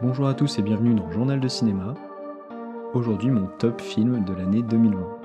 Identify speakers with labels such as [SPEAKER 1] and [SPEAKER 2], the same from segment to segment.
[SPEAKER 1] Bonjour à tous et bienvenue dans Journal de cinéma. Aujourd'hui mon top film de l'année 2020.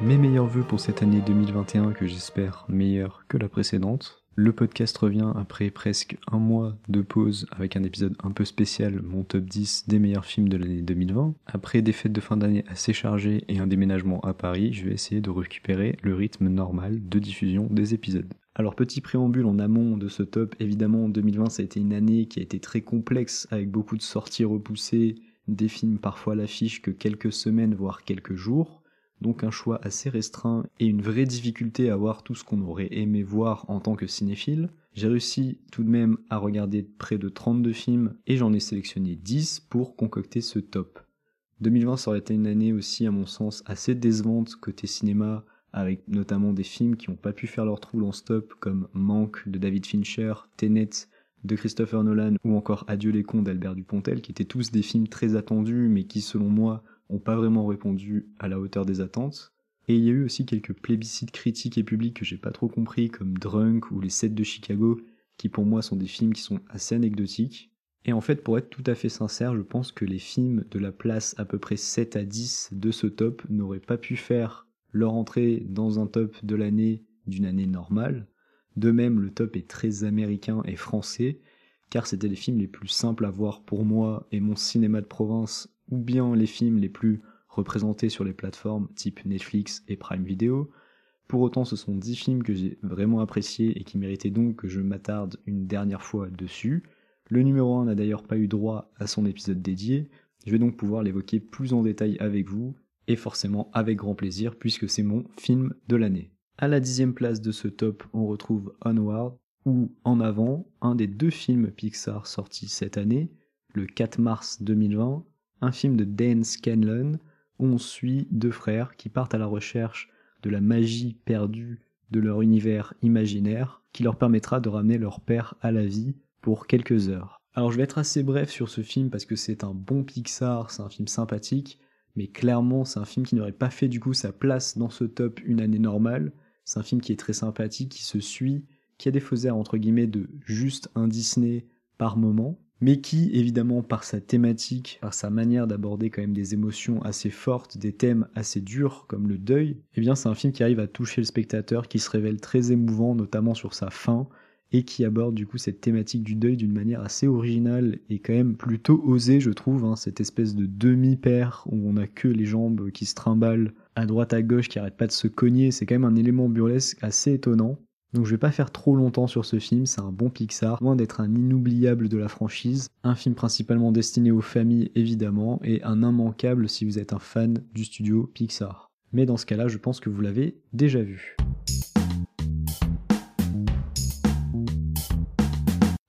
[SPEAKER 1] Mes meilleurs voeux pour cette année 2021 que j'espère meilleure que la précédente. Le podcast revient après presque un mois de pause avec un épisode un peu spécial, mon top 10 des meilleurs films de l'année 2020. Après des fêtes de fin d'année assez chargées et un déménagement à Paris, je vais essayer de récupérer le rythme normal de diffusion des épisodes. Alors petit préambule en amont de ce top, évidemment 2020 ça a été une année qui a été très complexe avec beaucoup de sorties repoussées, des films parfois à l'affiche que quelques semaines voire quelques jours donc un choix assez restreint et une vraie difficulté à voir tout ce qu'on aurait aimé voir en tant que cinéphile. J'ai réussi tout de même à regarder près de 32 films et j'en ai sélectionné 10 pour concocter ce top. 2020 ça aurait été une année aussi à mon sens assez décevante côté cinéma avec notamment des films qui n'ont pas pu faire leur trou en stop comme Manque de David Fincher, Tenet de Christopher Nolan ou encore Adieu les cons d'Albert Dupontel qui étaient tous des films très attendus mais qui selon moi ont pas vraiment répondu à la hauteur des attentes. Et il y a eu aussi quelques plébiscites critiques et publics que j'ai pas trop compris, comme Drunk ou Les 7 de Chicago, qui pour moi sont des films qui sont assez anecdotiques. Et en fait, pour être tout à fait sincère, je pense que les films de la place à peu près 7 à 10 de ce top n'auraient pas pu faire leur entrée dans un top de l'année d'une année normale. De même, le top est très américain et français, car c'était les films les plus simples à voir pour moi et mon cinéma de province ou bien les films les plus représentés sur les plateformes type Netflix et Prime Video. Pour autant, ce sont 10 films que j'ai vraiment appréciés et qui méritaient donc que je m'attarde une dernière fois dessus. Le numéro 1 n'a d'ailleurs pas eu droit à son épisode dédié, je vais donc pouvoir l'évoquer plus en détail avec vous, et forcément avec grand plaisir puisque c'est mon film de l'année. À la dixième place de ce top, on retrouve Onward, ou En avant, un des deux films Pixar sortis cette année, le 4 mars 2020, un film de Dan Scanlon où on suit deux frères qui partent à la recherche de la magie perdue de leur univers imaginaire qui leur permettra de ramener leur père à la vie pour quelques heures. Alors je vais être assez bref sur ce film parce que c'est un bon Pixar, c'est un film sympathique, mais clairement c'est un film qui n'aurait pas fait du coup sa place dans ce top une année normale. C'est un film qui est très sympathique, qui se suit, qui a des faux entre guillemets de juste un Disney par moment, mais qui, évidemment, par sa thématique, par sa manière d'aborder quand même des émotions assez fortes, des thèmes assez durs comme le deuil, eh bien c'est un film qui arrive à toucher le spectateur, qui se révèle très émouvant, notamment sur sa fin, et qui aborde du coup cette thématique du deuil d'une manière assez originale et quand même plutôt osée, je trouve, hein, cette espèce de demi-père où on a que les jambes qui se trimballent à droite à gauche, qui arrêtent pas de se cogner, c'est quand même un élément burlesque assez étonnant. Donc je vais pas faire trop longtemps sur ce film, c'est un bon Pixar, loin d'être un inoubliable de la franchise, un film principalement destiné aux familles évidemment, et un immanquable si vous êtes un fan du studio Pixar. Mais dans ce cas-là, je pense que vous l'avez déjà vu.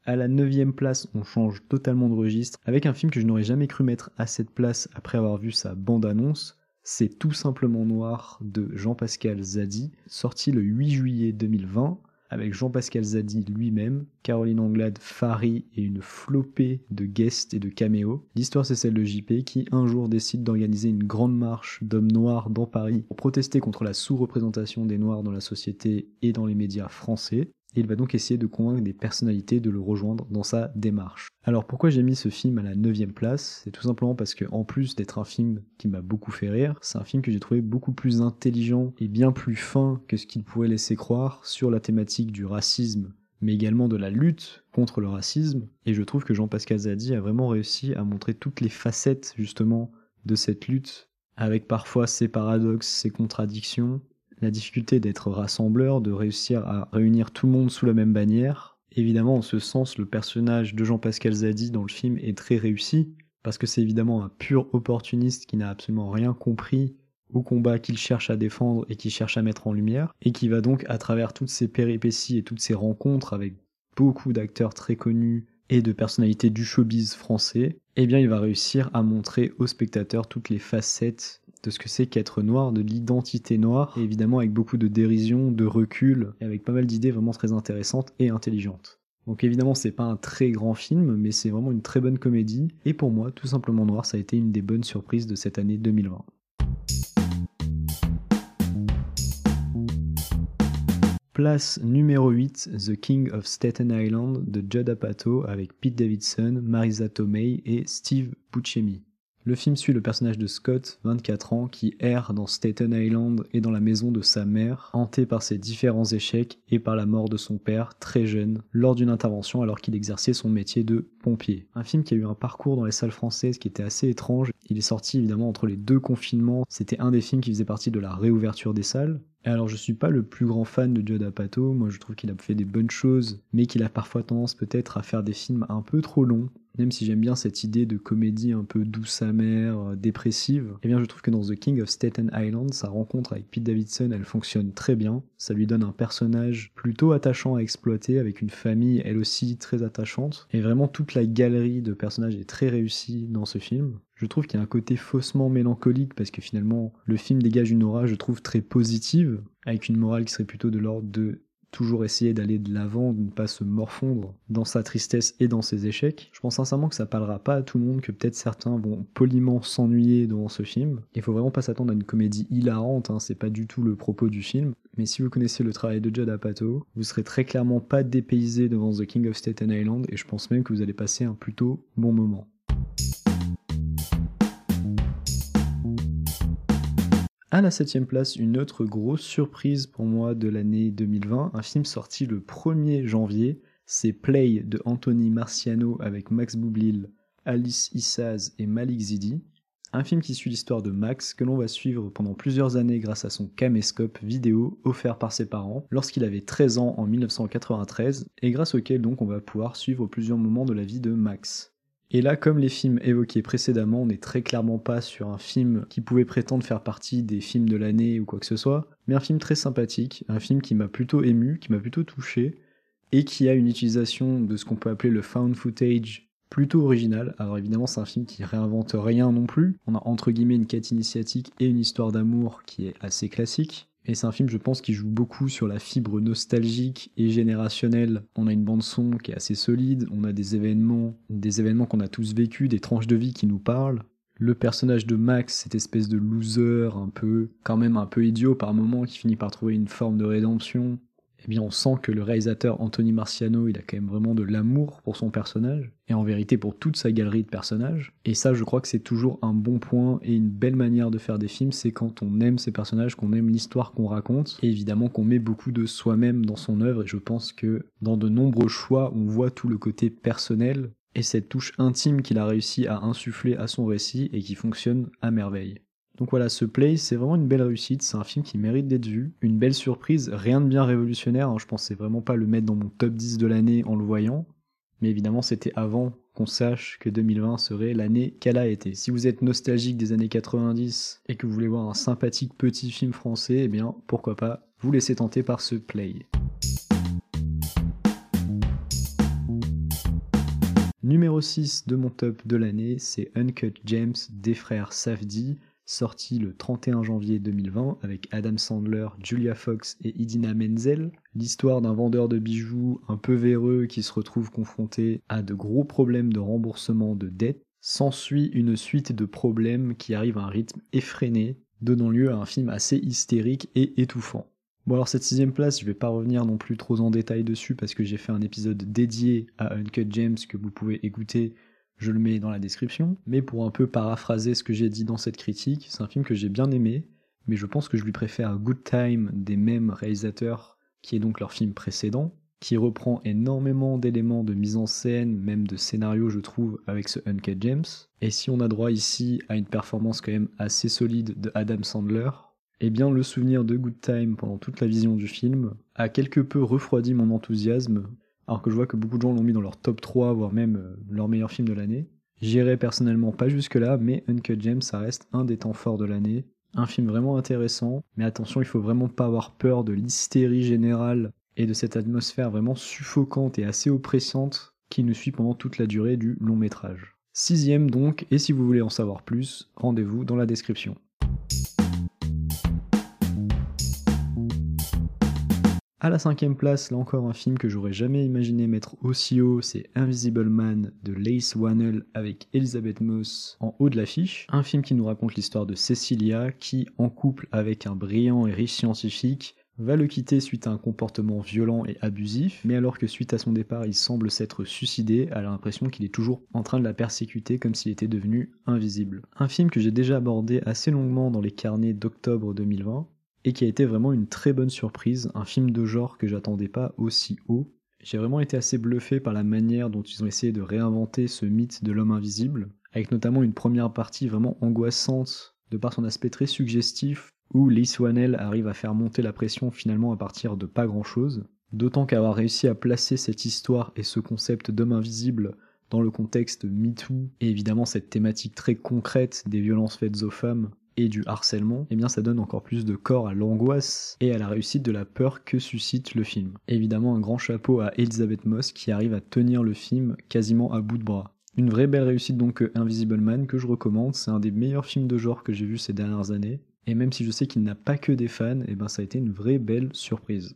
[SPEAKER 1] À la 9 place, on change totalement de registre avec un film que je n'aurais jamais cru mettre à cette place après avoir vu sa bande-annonce, c'est Tout simplement noir de Jean-Pascal Zadi, sorti le 8 juillet 2020 avec Jean-Pascal Zadi lui-même, Caroline Anglade, Fari et une flopée de guests et de caméos. L'histoire c'est celle de JP qui un jour décide d'organiser une grande marche d'hommes noirs dans Paris pour protester contre la sous-représentation des noirs dans la société et dans les médias français et il va donc essayer de convaincre des personnalités de le rejoindre dans sa démarche. Alors pourquoi j'ai mis ce film à la 9 place? C'est tout simplement parce que en plus d'être un film qui m'a beaucoup fait rire, c'est un film que j'ai trouvé beaucoup plus intelligent et bien plus fin que ce qu'il pourrait laisser croire sur la thématique du racisme mais également de la lutte contre le racisme. Et je trouve que Jean-Pascal Zadi a vraiment réussi à montrer toutes les facettes justement de cette lutte, avec parfois ses paradoxes, ses contradictions, la difficulté d'être rassembleur, de réussir à réunir tout le monde sous la même bannière. Évidemment, en ce sens, le personnage de Jean-Pascal Zadi dans le film est très réussi, parce que c'est évidemment un pur opportuniste qui n'a absolument rien compris au combat qu'il cherche à défendre et qu'il cherche à mettre en lumière, et qui va donc, à travers toutes ces péripéties et toutes ces rencontres avec beaucoup d'acteurs très connus et de personnalités du showbiz français, eh bien il va réussir à montrer aux spectateurs toutes les facettes de ce que c'est qu'être noir, de l'identité noire, évidemment avec beaucoup de dérision, de recul, et avec pas mal d'idées vraiment très intéressantes et intelligentes. Donc évidemment, c'est pas un très grand film, mais c'est vraiment une très bonne comédie. Et pour moi, tout simplement Noir, ça a été une des bonnes surprises de cette année 2020. Place numéro 8, The King of Staten Island de Judd Apatow avec Pete Davidson, Marisa Tomei et Steve Buscemi. Le film suit le personnage de Scott, 24 ans, qui erre dans Staten Island et dans la maison de sa mère, hanté par ses différents échecs et par la mort de son père, très jeune, lors d'une intervention alors qu'il exerçait son métier de pompier. Un film qui a eu un parcours dans les salles françaises qui était assez étrange. Il est sorti évidemment entre les deux confinements. C'était un des films qui faisait partie de la réouverture des salles. Alors je suis pas le plus grand fan de Judd moi je trouve qu'il a fait des bonnes choses, mais qu'il a parfois tendance peut-être à faire des films un peu trop longs même si j'aime bien cette idée de comédie un peu douce amère, euh, dépressive, eh bien je trouve que dans The King of Staten Island, sa rencontre avec Pete Davidson, elle fonctionne très bien. Ça lui donne un personnage plutôt attachant à exploiter, avec une famille elle aussi très attachante. Et vraiment toute la galerie de personnages est très réussie dans ce film. Je trouve qu'il y a un côté faussement mélancolique parce que finalement le film dégage une aura, je trouve, très positive, avec une morale qui serait plutôt de l'ordre de toujours essayer d'aller de l'avant, de ne pas se morfondre dans sa tristesse et dans ses échecs. Je pense sincèrement que ça parlera pas à tout le monde, que peut-être certains vont poliment s'ennuyer devant ce film. Il faut vraiment pas s'attendre à une comédie hilarante, hein, c'est pas du tout le propos du film. Mais si vous connaissez le travail de Judd Apatow, vous serez très clairement pas dépaysé devant The King of Staten Island et je pense même que vous allez passer un plutôt bon moment. À la septième place, une autre grosse surprise pour moi de l'année 2020, un film sorti le 1er janvier, c'est Play de Anthony Marciano avec Max Boublil, Alice Issaz et Malik Zidi. Un film qui suit l'histoire de Max que l'on va suivre pendant plusieurs années grâce à son caméscope vidéo offert par ses parents lorsqu'il avait 13 ans en 1993 et grâce auquel donc on va pouvoir suivre plusieurs moments de la vie de Max. Et là, comme les films évoqués précédemment, on n'est très clairement pas sur un film qui pouvait prétendre faire partie des films de l'année ou quoi que ce soit, mais un film très sympathique, un film qui m'a plutôt ému, qui m'a plutôt touché, et qui a une utilisation de ce qu'on peut appeler le found footage plutôt original. Alors évidemment, c'est un film qui réinvente rien non plus. On a entre guillemets une quête initiatique et une histoire d'amour qui est assez classique. Et c'est un film, je pense, qui joue beaucoup sur la fibre nostalgique et générationnelle. On a une bande son qui est assez solide, on a des événements, des événements qu'on a tous vécus, des tranches de vie qui nous parlent. Le personnage de Max, cette espèce de loser un peu, quand même un peu idiot par moments, qui finit par trouver une forme de rédemption eh bien on sent que le réalisateur Anthony Marciano, il a quand même vraiment de l'amour pour son personnage, et en vérité pour toute sa galerie de personnages. Et ça, je crois que c'est toujours un bon point et une belle manière de faire des films, c'est quand on aime ces personnages, qu'on aime l'histoire qu'on raconte, et évidemment qu'on met beaucoup de soi-même dans son œuvre, et je pense que dans de nombreux choix, on voit tout le côté personnel et cette touche intime qu'il a réussi à insuffler à son récit et qui fonctionne à merveille. Donc voilà, ce play, c'est vraiment une belle réussite, c'est un film qui mérite d'être vu, une belle surprise, rien de bien révolutionnaire, hein. je pensais vraiment pas le mettre dans mon top 10 de l'année en le voyant, mais évidemment c'était avant qu'on sache que 2020 serait l'année qu'elle a été. Si vous êtes nostalgique des années 90 et que vous voulez voir un sympathique petit film français, eh bien pourquoi pas vous laisser tenter par ce play. Numéro 6 de mon top de l'année, c'est Uncut James des frères Safdie sorti le 31 janvier 2020 avec Adam Sandler, Julia Fox et Idina Menzel. L'histoire d'un vendeur de bijoux un peu véreux qui se retrouve confronté à de gros problèmes de remboursement de dettes. S'ensuit une suite de problèmes qui arrivent à un rythme effréné, donnant lieu à un film assez hystérique et étouffant. Bon alors cette sixième place, je vais pas revenir non plus trop en détail dessus parce que j'ai fait un épisode dédié à Uncut James que vous pouvez écouter je le mets dans la description. Mais pour un peu paraphraser ce que j'ai dit dans cette critique, c'est un film que j'ai bien aimé, mais je pense que je lui préfère Good Time des mêmes réalisateurs, qui est donc leur film précédent, qui reprend énormément d'éléments de mise en scène, même de scénario, je trouve, avec ce Uncut James. Et si on a droit ici à une performance quand même assez solide de Adam Sandler, eh bien le souvenir de Good Time pendant toute la vision du film a quelque peu refroidi mon enthousiasme, alors que je vois que beaucoup de gens l'ont mis dans leur top 3, voire même euh, leur meilleur film de l'année. J'irai personnellement pas jusque-là, mais Uncut James, ça reste un des temps forts de l'année. Un film vraiment intéressant, mais attention, il faut vraiment pas avoir peur de l'hystérie générale et de cette atmosphère vraiment suffocante et assez oppressante qui nous suit pendant toute la durée du long métrage. Sixième donc, et si vous voulez en savoir plus, rendez-vous dans la description. À la cinquième place, là encore un film que j'aurais jamais imaginé mettre aussi haut, c'est Invisible Man de Lace Wannell avec Elizabeth Moss en haut de l'affiche. Un film qui nous raconte l'histoire de Cecilia qui, en couple avec un brillant et riche scientifique, va le quitter suite à un comportement violent et abusif, mais alors que suite à son départ il semble s'être suicidé, elle a l'impression qu'il est toujours en train de la persécuter comme s'il était devenu invisible. Un film que j'ai déjà abordé assez longuement dans les carnets d'octobre 2020, et qui a été vraiment une très bonne surprise, un film de genre que j'attendais pas aussi haut. J'ai vraiment été assez bluffé par la manière dont ils ont essayé de réinventer ce mythe de l'homme invisible, avec notamment une première partie vraiment angoissante de par son aspect très suggestif, où Lee Swanell arrive à faire monter la pression finalement à partir de pas grand chose. D'autant qu'avoir réussi à placer cette histoire et ce concept d'homme invisible dans le contexte MeToo, et évidemment cette thématique très concrète des violences faites aux femmes, et du harcèlement, eh bien ça donne encore plus de corps à l'angoisse et à la réussite de la peur que suscite le film. Évidemment un grand chapeau à Elizabeth Moss qui arrive à tenir le film quasiment à bout de bras. Une vraie belle réussite donc Invisible Man que je recommande, c'est un des meilleurs films de genre que j'ai vu ces dernières années. Et même si je sais qu'il n'a pas que des fans, eh ben ça a été une vraie belle surprise.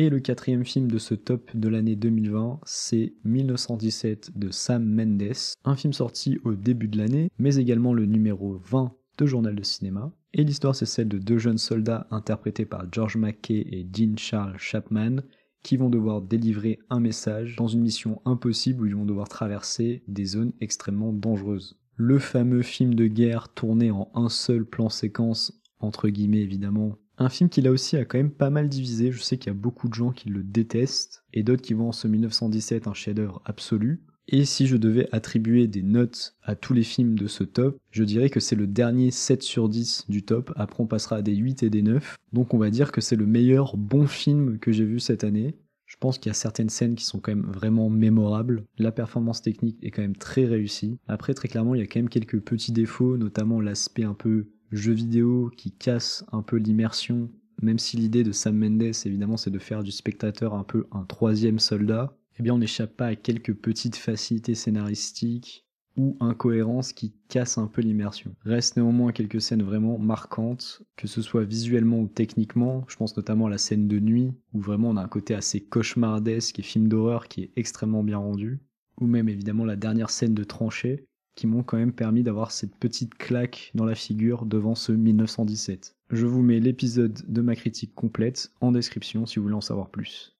[SPEAKER 1] Et le quatrième film de ce top de l'année 2020, c'est 1917 de Sam Mendes, un film sorti au début de l'année, mais également le numéro 20 de Journal de cinéma. Et l'histoire c'est celle de deux jeunes soldats interprétés par George McKay et Dean Charles Chapman, qui vont devoir délivrer un message dans une mission impossible où ils vont devoir traverser des zones extrêmement dangereuses. Le fameux film de guerre tourné en un seul plan séquence, entre guillemets évidemment, un film qui là aussi a quand même pas mal divisé, je sais qu'il y a beaucoup de gens qui le détestent, et d'autres qui vont en ce 1917 un chef-d'œuvre absolu. Et si je devais attribuer des notes à tous les films de ce top, je dirais que c'est le dernier 7 sur 10 du top, après on passera à des 8 et des 9, donc on va dire que c'est le meilleur bon film que j'ai vu cette année. Je pense qu'il y a certaines scènes qui sont quand même vraiment mémorables. La performance technique est quand même très réussie. Après, très clairement, il y a quand même quelques petits défauts, notamment l'aspect un peu jeu vidéo qui casse un peu l'immersion, même si l'idée de Sam Mendes, évidemment, c'est de faire du spectateur un peu un troisième soldat, eh bien, on n'échappe pas à quelques petites facilités scénaristiques ou incohérences qui cassent un peu l'immersion. Reste néanmoins quelques scènes vraiment marquantes, que ce soit visuellement ou techniquement. Je pense notamment à la scène de nuit, où vraiment on a un côté assez cauchemardesque et film d'horreur qui est extrêmement bien rendu. Ou même évidemment la dernière scène de tranchée, qui m'ont quand même permis d'avoir cette petite claque dans la figure devant ce 1917. Je vous mets l'épisode de ma critique complète en description si vous voulez en savoir plus.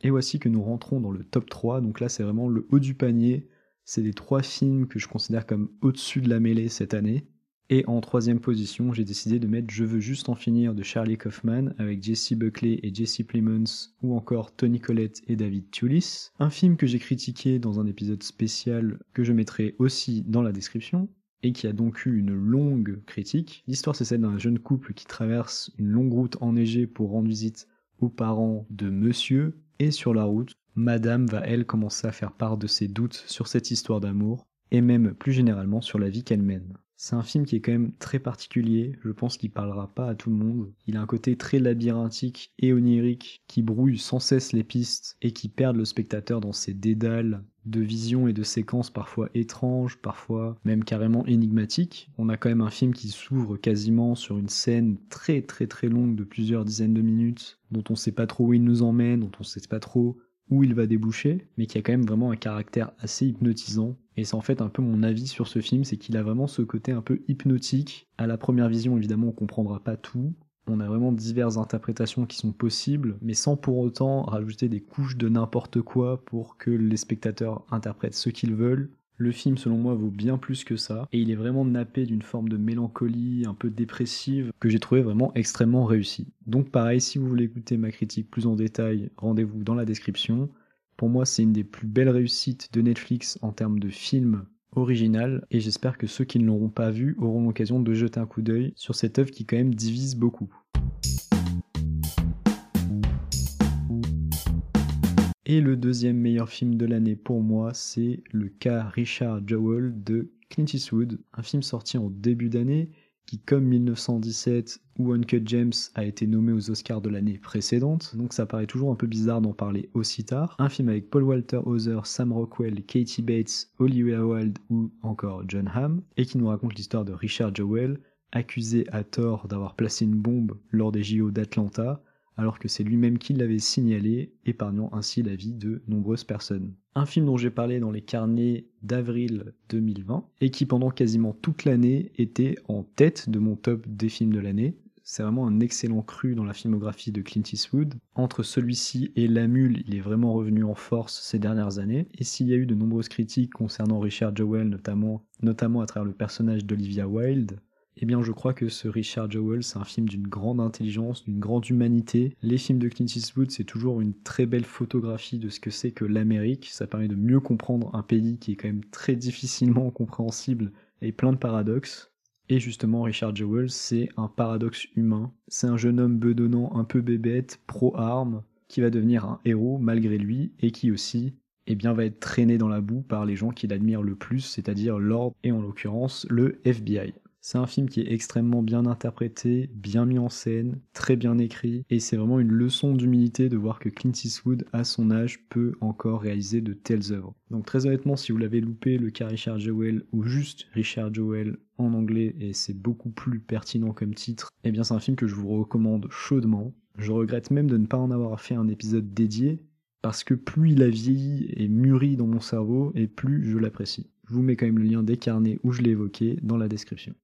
[SPEAKER 1] Et voici que nous rentrons dans le top 3, donc là c'est vraiment le haut du panier, c'est les trois films que je considère comme au-dessus de la mêlée cette année. Et en troisième position, j'ai décidé de mettre Je veux juste en finir de Charlie Kaufman avec Jesse Buckley et Jesse Plemons ou encore Tony Collette et David Tulis. Un film que j'ai critiqué dans un épisode spécial que je mettrai aussi dans la description et qui a donc eu une longue critique. L'histoire c'est celle d'un jeune couple qui traverse une longue route enneigée pour rendre visite aux parents de monsieur et sur la route, madame va elle commencer à faire part de ses doutes sur cette histoire d'amour et même plus généralement sur la vie qu'elle mène. C'est un film qui est quand même très particulier, je pense qu'il parlera pas à tout le monde. Il a un côté très labyrinthique et onirique qui brouille sans cesse les pistes et qui perd le spectateur dans ses dédales de visions et de séquences parfois étranges, parfois même carrément énigmatiques. On a quand même un film qui s'ouvre quasiment sur une scène très très très longue de plusieurs dizaines de minutes, dont on sait pas trop où il nous emmène, dont on sait pas trop où il va déboucher, mais qui a quand même vraiment un caractère assez hypnotisant. Et c'est en fait un peu mon avis sur ce film, c'est qu'il a vraiment ce côté un peu hypnotique. À la première vision, évidemment, on comprendra pas tout. On a vraiment diverses interprétations qui sont possibles, mais sans pour autant rajouter des couches de n'importe quoi pour que les spectateurs interprètent ce qu'ils veulent. Le film, selon moi, vaut bien plus que ça, et il est vraiment nappé d'une forme de mélancolie un peu dépressive que j'ai trouvé vraiment extrêmement réussi. Donc pareil, si vous voulez écouter ma critique plus en détail, rendez-vous dans la description. Pour moi, c'est une des plus belles réussites de Netflix en termes de film original, et j'espère que ceux qui ne l'auront pas vu auront l'occasion de jeter un coup d'œil sur cette œuvre qui quand même divise beaucoup. Et le deuxième meilleur film de l'année pour moi, c'est le cas Richard Jewell de Clint Eastwood, un film sorti en début d'année qui, comme 1917 ou Uncut James, a été nommé aux Oscars de l'année précédente, donc ça paraît toujours un peu bizarre d'en parler aussi tard. Un film avec Paul Walter Hauser, Sam Rockwell, Katie Bates, Olivia Wilde ou encore John Hamm, et qui nous raconte l'histoire de Richard Jewell, accusé à tort d'avoir placé une bombe lors des JO d'Atlanta, alors que c'est lui-même qui l'avait signalé, épargnant ainsi la vie de nombreuses personnes. Un film dont j'ai parlé dans les carnets d'avril 2020, et qui pendant quasiment toute l'année était en tête de mon top des films de l'année. C'est vraiment un excellent cru dans la filmographie de Clint Eastwood. Entre celui-ci et La Mule, il est vraiment revenu en force ces dernières années. Et s'il y a eu de nombreuses critiques concernant Richard Jewell, notamment, notamment à travers le personnage d'Olivia Wilde, eh bien, je crois que ce Richard Jewell, c'est un film d'une grande intelligence, d'une grande humanité. Les films de Clint Eastwood, c'est toujours une très belle photographie de ce que c'est que l'Amérique. Ça permet de mieux comprendre un pays qui est quand même très difficilement compréhensible et plein de paradoxes. Et justement, Richard Jewell, c'est un paradoxe humain. C'est un jeune homme bedonnant, un peu bébête, pro-armes, qui va devenir un héros malgré lui, et qui aussi eh bien, va être traîné dans la boue par les gens qui l'admirent le plus, c'est-à-dire l'ordre et en l'occurrence le FBI. C'est un film qui est extrêmement bien interprété, bien mis en scène, très bien écrit, et c'est vraiment une leçon d'humilité de voir que Clint Eastwood, à son âge, peut encore réaliser de telles œuvres. Donc très honnêtement, si vous l'avez loupé, le cas Richard Jewell, ou juste Richard Jewell en anglais, et c'est beaucoup plus pertinent comme titre, eh bien c'est un film que je vous recommande chaudement. Je regrette même de ne pas en avoir fait un épisode dédié, parce que plus il a vieilli et mûri dans mon cerveau, et plus je l'apprécie. Je vous mets quand même le lien des carnets où je l'ai évoqué dans la description.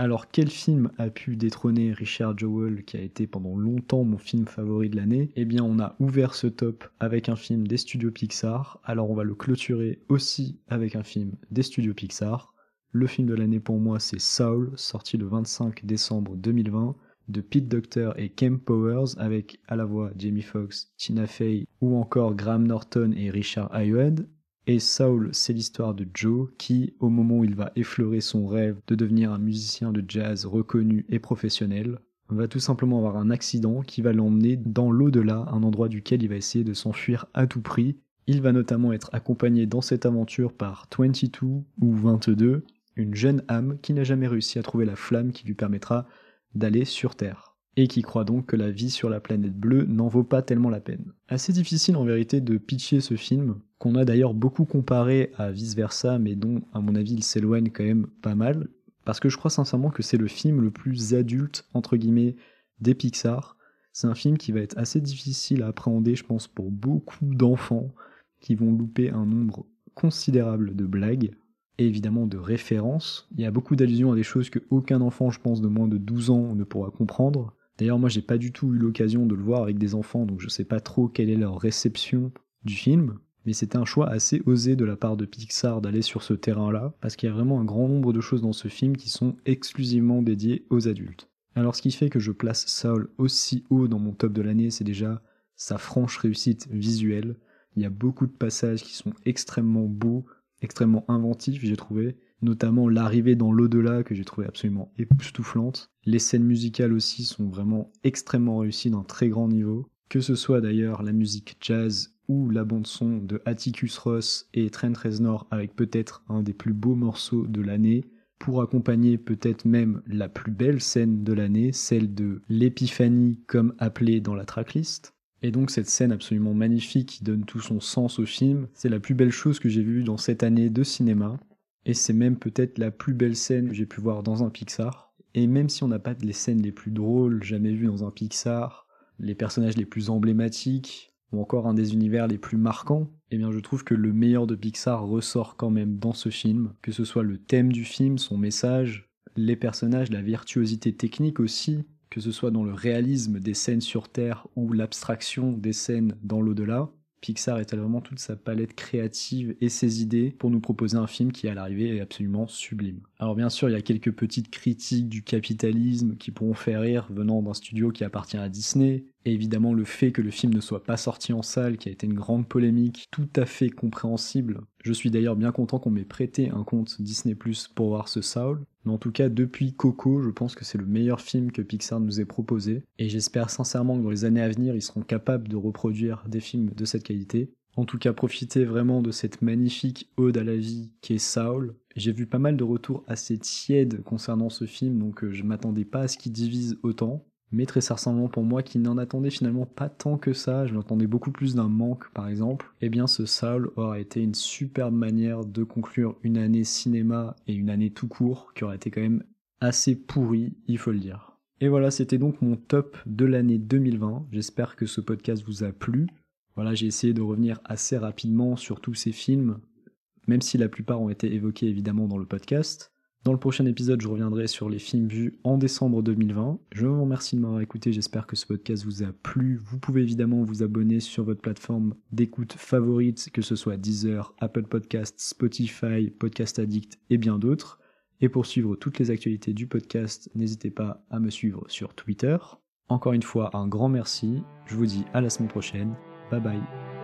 [SPEAKER 1] Alors quel film a pu détrôner Richard Jewell qui a été pendant longtemps mon film favori de l'année? Eh bien on a ouvert ce top avec un film des studios Pixar, alors on va le clôturer aussi avec un film des studios Pixar. Le film de l'année pour moi c'est Soul, sorti le 25 décembre 2020 de Pete Docter et Kem Powers avec à la voix Jamie Foxx, Tina Fey ou encore Graham Norton et Richard Ayoade. Et Saul, c'est l'histoire de Joe qui, au moment où il va effleurer son rêve de devenir un musicien de jazz reconnu et professionnel, va tout simplement avoir un accident qui va l'emmener dans l'au-delà, un endroit duquel il va essayer de s'enfuir à tout prix. Il va notamment être accompagné dans cette aventure par 22 ou 22, une jeune âme qui n'a jamais réussi à trouver la flamme qui lui permettra d'aller sur Terre et qui croit donc que la vie sur la planète bleue n'en vaut pas tellement la peine. Assez difficile en vérité de pitcher ce film, qu'on a d'ailleurs beaucoup comparé à Vice Versa, mais dont à mon avis il s'éloigne quand même pas mal, parce que je crois sincèrement que c'est le film le plus adulte, entre guillemets, des Pixar. C'est un film qui va être assez difficile à appréhender, je pense, pour beaucoup d'enfants qui vont louper un nombre considérable de blagues et évidemment de références. Il y a beaucoup d'allusions à des choses que aucun enfant, je pense, de moins de 12 ans ne pourra comprendre. D'ailleurs, moi, j'ai pas du tout eu l'occasion de le voir avec des enfants, donc je sais pas trop quelle est leur réception du film. Mais c'était un choix assez osé de la part de Pixar d'aller sur ce terrain-là, parce qu'il y a vraiment un grand nombre de choses dans ce film qui sont exclusivement dédiées aux adultes. Alors ce qui fait que je place Saul aussi haut dans mon top de l'année, c'est déjà sa franche réussite visuelle. Il y a beaucoup de passages qui sont extrêmement beaux, extrêmement inventifs, j'ai trouvé, notamment l'arrivée dans l'au-delà que j'ai trouvé absolument époustouflante. Les scènes musicales aussi sont vraiment extrêmement réussies d'un très grand niveau, que ce soit d'ailleurs la musique jazz ou la bande son de Atticus Ross et Trent Reznor avec peut-être un des plus beaux morceaux de l'année, pour accompagner peut-être même la plus belle scène de l'année, celle de l'épiphanie comme appelée dans la tracklist. Et donc cette scène absolument magnifique qui donne tout son sens au film, c'est la plus belle chose que j'ai vue dans cette année de cinéma. Et c'est même peut-être la plus belle scène que j'ai pu voir dans un Pixar. Et même si on n'a pas les scènes les plus drôles jamais vues dans un Pixar, les personnages les plus emblématiques, ou encore un des univers les plus marquants, eh bien je trouve que le meilleur de Pixar ressort quand même dans ce film, que ce soit le thème du film, son message, les personnages, la virtuosité technique aussi, que ce soit dans le réalisme des scènes sur Terre ou l'abstraction des scènes dans l'au-delà, Pixar étale vraiment toute sa palette créative et ses idées pour nous proposer un film qui à l'arrivée est absolument sublime. Alors bien sûr, il y a quelques petites critiques du capitalisme qui pourront faire rire venant d'un studio qui appartient à Disney, et évidemment le fait que le film ne soit pas sorti en salle, qui a été une grande polémique, tout à fait compréhensible. Je suis d'ailleurs bien content qu'on m'ait prêté un compte Disney Plus pour voir ce Saul. Mais en tout cas, depuis Coco, je pense que c'est le meilleur film que Pixar nous ait proposé. Et j'espère sincèrement que dans les années à venir, ils seront capables de reproduire des films de cette qualité. En tout cas, profitez vraiment de cette magnifique ode à la vie qui est Saul. J'ai vu pas mal de retours assez tièdes concernant ce film, donc euh, je m'attendais pas à ce qu'il divise autant. Mais très sincèrement, pour moi qui n'en attendais finalement pas tant que ça, je m'attendais beaucoup plus d'un manque par exemple, eh bien ce Saul aura été une superbe manière de conclure une année cinéma et une année tout court qui aurait été quand même assez pourrie, il faut le dire. Et voilà, c'était donc mon top de l'année 2020. J'espère que ce podcast vous a plu. Voilà, j'ai essayé de revenir assez rapidement sur tous ces films, même si la plupart ont été évoqués évidemment dans le podcast. Dans le prochain épisode, je reviendrai sur les films vus en décembre 2020. Je vous remercie de m'avoir écouté, j'espère que ce podcast vous a plu. Vous pouvez évidemment vous abonner sur votre plateforme d'écoute favorite, que ce soit Deezer, Apple Podcasts, Spotify, Podcast Addict et bien d'autres. Et pour suivre toutes les actualités du podcast, n'hésitez pas à me suivre sur Twitter. Encore une fois, un grand merci. Je vous dis à la semaine prochaine. Bye bye.